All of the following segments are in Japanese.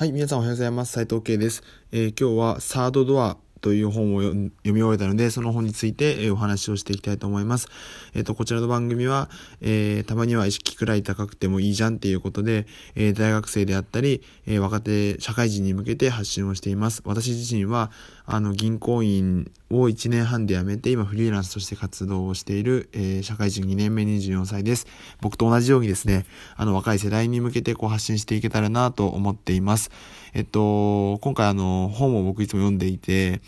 はい、皆さんおはようございます。斉藤慶です。えー、今日はサードドアという本を読み終えたので、その本について、お話をしていきたいと思います。えっ、ー、と、こちらの番組は、えー、たまには意識くらい高くてもいいじゃんっていうことで、え大学生であったり、え若手、社会人に向けて発信をしています。私自身は、あの、銀行員を1年半で辞めて、今フリーランスとして活動をしている、え社会人2年目24歳です。僕と同じようにですね、あの、若い世代に向けてこう発信していけたらなと思っています。えっと、今回あの、本を僕いつも読んでいて、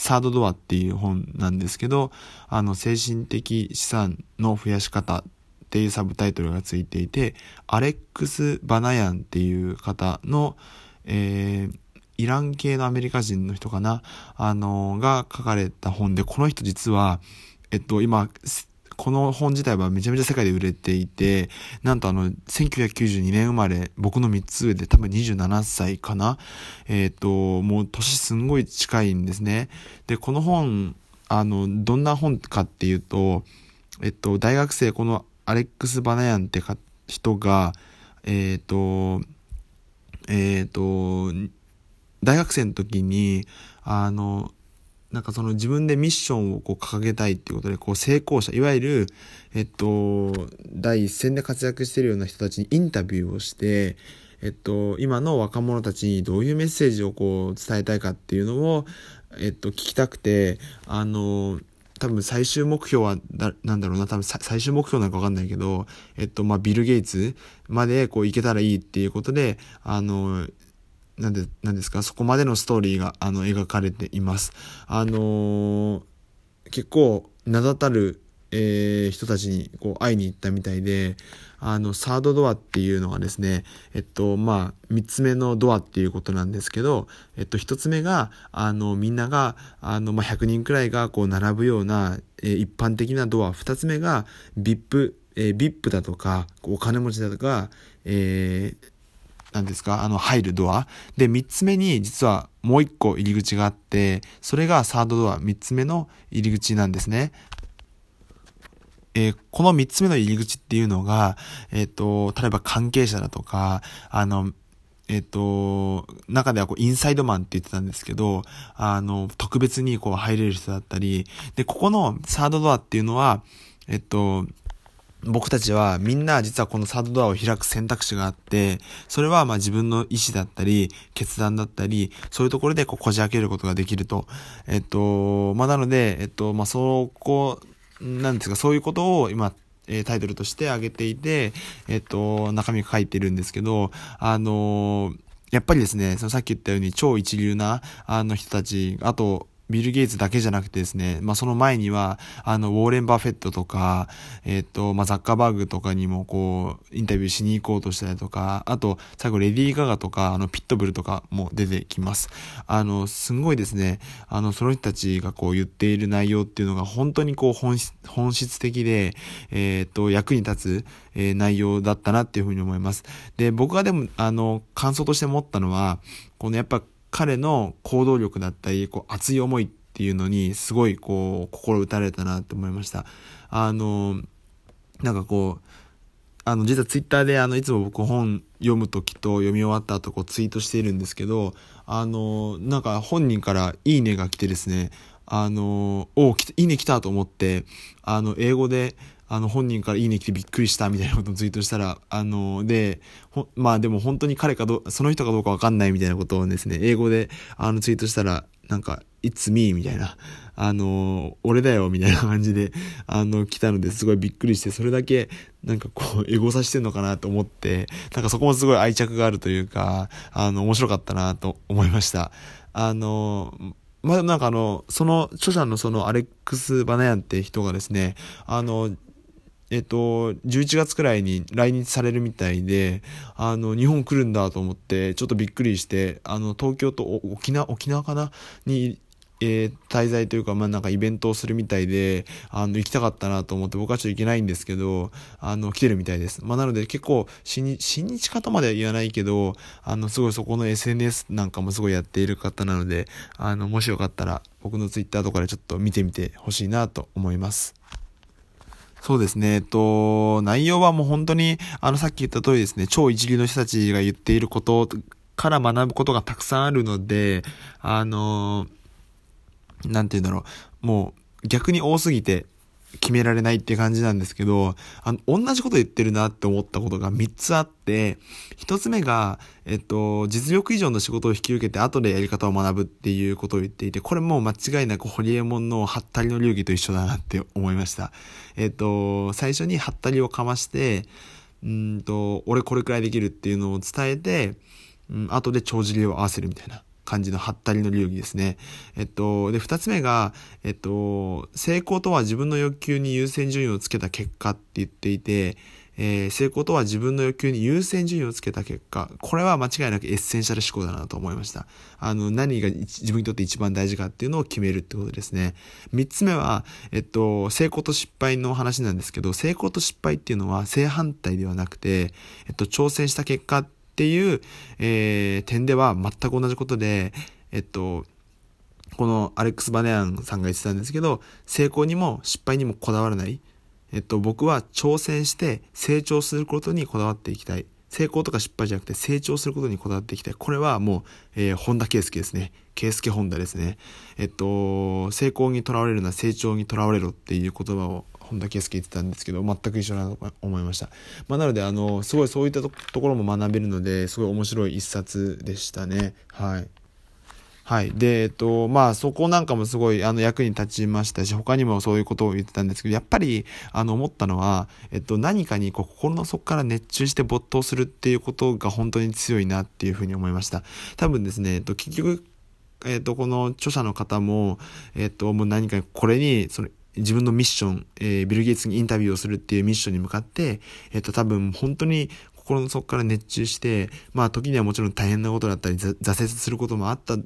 サードドアっていう本なんですけど、あの、精神的資産の増やし方っていうサブタイトルがついていて、アレックス・バナヤンっていう方の、えー、イラン系のアメリカ人の人かな、あの、が書かれた本で、この人実は、えっと、今、この本自体はめちゃめちゃ世界で売れていて、なんとあの、1992年生まれ、僕の3つ上で多分27歳かなえっ、ー、と、もう年すんごい近いんですね。で、この本、あの、どんな本かっていうと、えっと、大学生、このアレックス・バナヤンって人が、えっ、ー、と、えっ、ー、と、大学生の時に、あの、なんかその自分でミッションをこう掲げたいっていうことで、こう成功者、いわゆる、えっと、第一線で活躍しているような人たちにインタビューをして、えっと、今の若者たちにどういうメッセージをこう伝えたいかっていうのを、えっと、聞きたくて、あの、多分最終目標はだ、なんだろうな、多分最終目標なんかわかんないけど、えっと、まあ、ビル・ゲイツまでこう行けたらいいっていうことで、あの、なんで、なんですか、そこまでのストーリーが、あの、描かれています。あのー、結構、名だたる、えー、人たちに、こう、会いに行ったみたいで、あの、サードドアっていうのがですね、えっと、まあ、三つ目のドアっていうことなんですけど、えっと、一つ目が、あの、みんなが、あの、まあ、100人くらいが、こう、並ぶような、えー、一般的なドア。二つ目が、VIP、えー、VIP だとか、お金持ちだとか、えー、なんですか、あの、入るドア。で、三つ目に実はもう一個入り口があって、それがサードドア、三つ目の入り口なんですね。えー、この三つ目の入り口っていうのが、えっ、ー、と、例えば関係者だとか、あの、えっ、ー、と、中ではこう、インサイドマンって言ってたんですけど、あの、特別にこう、入れる人だったり、で、ここのサードドアっていうのは、えっと、僕たちはみんな実はこのサードドアを開く選択肢があって、それはまあ自分の意思だったり、決断だったり、そういうところでこうこじ開けることができると。えっと、まあなので、えっと、まあそこ、なんですか、そういうことを今、えタイトルとして挙げていて、えっと、中身が書いてるんですけど、あのやっぱりですね、そのさっき言ったように超一流な、あの人たち、あと、ビル・ゲイツだけじゃなくてですね、まあ、その前には、あの、ウォーレン・バフェットとか、えっ、ー、と、まあ、ザッカーバーグとかにもこう、インタビューしに行こうとしたりとか、あと、最後、レディー・ガガとか、あの、ピットブルとかも出てきます。あの、すんごいですね、あの、その人たちがこう言っている内容っていうのが本当にこう本質、的で、えっ、ー、と、役に立つ、えー、内容だったなっていうふうに思います。で、僕がでも、あの、感想として思ったのは、このやっぱ、彼の行動力だったり、こう、熱い思いっていうのに、すごいこう、心打たれたなって思いました。あの、なんかこう、あの、実はツイッターであの、いつも僕本読むときと読み終わった後こうツイートしているんですけど、あの、なんか本人からいいねが来てですね、あの、おいいね来たと思って、あの、英語で、あの、本人からいいね来てびっくりしたみたいなことをツイートしたら、あの、で、まあでも本当に彼かど、その人かどうかわかんないみたいなことをですね、英語で、あの、ツイートしたら、なんか、It's me みたいな、あの、俺だよみたいな感じで、あの、来たのですごいびっくりして、それだけ、なんかこう、エゴさしてんのかなと思って、なんかそこもすごい愛着があるというか、あの、面白かったなと思いました。あの、まあ、なんかあの、その著者のそのアレックス・バナヤンって人がですね、あの、えっと、11月くらいに来日されるみたいで、あの、日本来るんだと思って、ちょっとびっくりして、あの、東京と沖縄、沖縄かな？に、えー、滞在というか、まあ、なんかイベントをするみたいで、あの、行きたかったなと思って、僕はちょっと行けないんですけど、あの、来てるみたいです。まあ、なので結構、新日、新日方までは言わないけど、あの、すごいそこの SNS なんかもすごいやっている方なので、あの、もしよかったら、僕の Twitter とかでちょっと見てみてほしいなと思います。そうですね。えっと、内容はもう本当に、あの、さっき言った通りですね、超一流の人たちが言っていることから学ぶことがたくさんあるので、あの、なんて言うんだろう、もう逆に多すぎて決められないっていう感じなんですけど、あの、同じこと言ってるなって思ったことが3つあって、1つ目が、えっと、実力以上の仕事を引き受けて後でやり方を学ぶっていうことを言っていて、これもう間違いなくホリエモンのハッタリの流儀と一緒だなって思いました。えっと、最初にハッタリをかまして、うんと、俺これくらいできるっていうのを伝えて、うん、後で帳尻を合わせるみたいな。感じのハッタリの流儀ですね。えっと、で、二つ目が、えっと、成功とは自分の欲求に優先順位をつけた結果って言っていて、えー、成功とは自分の欲求に優先順位をつけた結果、これは間違いなくエッセンシャル思考だなと思いました。あの、何が自分にとって一番大事かっていうのを決めるってことですね。三つ目は、えっと、成功と失敗の話なんですけど、成功と失敗っていうのは正反対ではなくて、えっと、挑戦した結果ってっていう、えー、点では全く同じことで、えっと、このアレックス・バネアンさんが言ってたんですけど、成功にも失敗にもこだわらない。えっと、僕は挑戦して成長することにこだわっていきたい。成功とか失敗じゃなくて成長することにこだわっていきたい。これはもう、えー、本田圭佑ですね。圭佑本田ですね。えっと、成功にとらわれるな、成長にとらわれろっていう言葉を本田圭佑言ってたんですけど、全く一緒だと思いました。まあ、なので、あの、すごいそういったところも学べるので、すごい面白い一冊でしたね。はい。はい。で、えっと、まあ、そこなんかもすごい、あの、役に立ちましたし、他にもそういうことを言ってたんですけど、やっぱり、あの、思ったのは、えっと、何かに、こう、心の底から熱中して没頭するっていうことが本当に強いなっていうふうに思いました。多分ですね、えっと、結局、えっと、この著者の方も、えっと、もう何かこれに、その、自分のミッション、えー、ビル・ゲイツにインタビューをするっていうミッションに向かって、えっ、と、多分本当に心の底から熱中して、まあ時にはもちろん大変なことだったり、挫折することもあった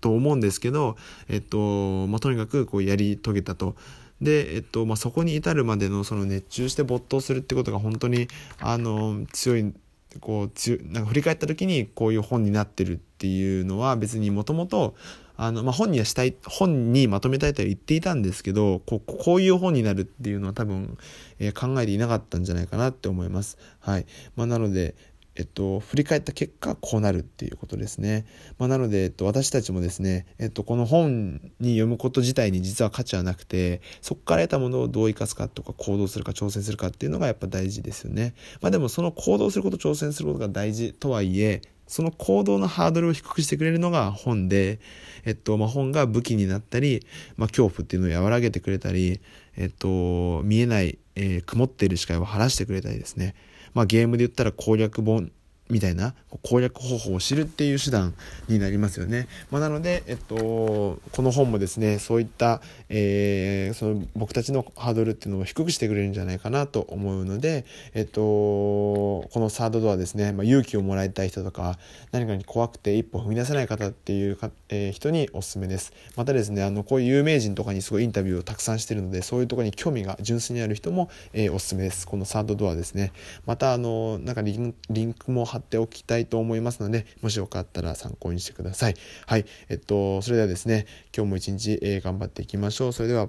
と思うんですけど、えっと、まあとにかくこうやり遂げたと。で、えっと、まあそこに至るまでのその熱中して没頭するってことが本当に、あの、強い、こう、なんか振り返った時にこういう本になってるっていうのは別にもともと、あの、まあ、本にはしたい、本にまとめたいとは言っていたんですけど、こうこういう本になるっていうのは多分、えー、考えていなかったんじゃないかなって思います。はい。まあ、なので、えっと、振り返った結果、こうなるっていうことですね。まあ、なので、えっと、私たちもですね、えっと、この本に読むこと自体に実は価値はなくて、そこから得たものをどう生かすかとか、行動するか挑戦するかっていうのがやっぱ大事ですよね。まあ、でも、その行動すること、挑戦することが大事とはいえ、その行動のハードルを低くしてくれるのが本で、えっと、まあ、本が武器になったり、まあ、恐怖っていうのを和らげてくれたり、えっと、見えない、えー、曇っている視界を晴らしてくれたりですね。まあ、ゲームで言ったら攻略本みたいな攻略方法を知るっていう手段になりますよね。まあ、なので、えっと、この本もですね、そういった、えー、その僕たちのハードルっていうのを低くしてくれるんじゃないかなと思うので、えっと、このサードドアですね、まあ、勇気をもらいたい人とか、何かに怖くて一歩踏み出せない方っていうか、えー、人におすすめです。またですね、あの、こういう有名人とかにすごいインタビューをたくさんしてるので、そういうとこに興味が純粋にある人も、えー、おすすめです。このサードドアですね。また、あの、なんかリンクも貼っておきたいと思いますので、もしよかったら参考にしてください。はい。えっと、それではですね、今日も一日、えー、頑張っていきましょう。それでは、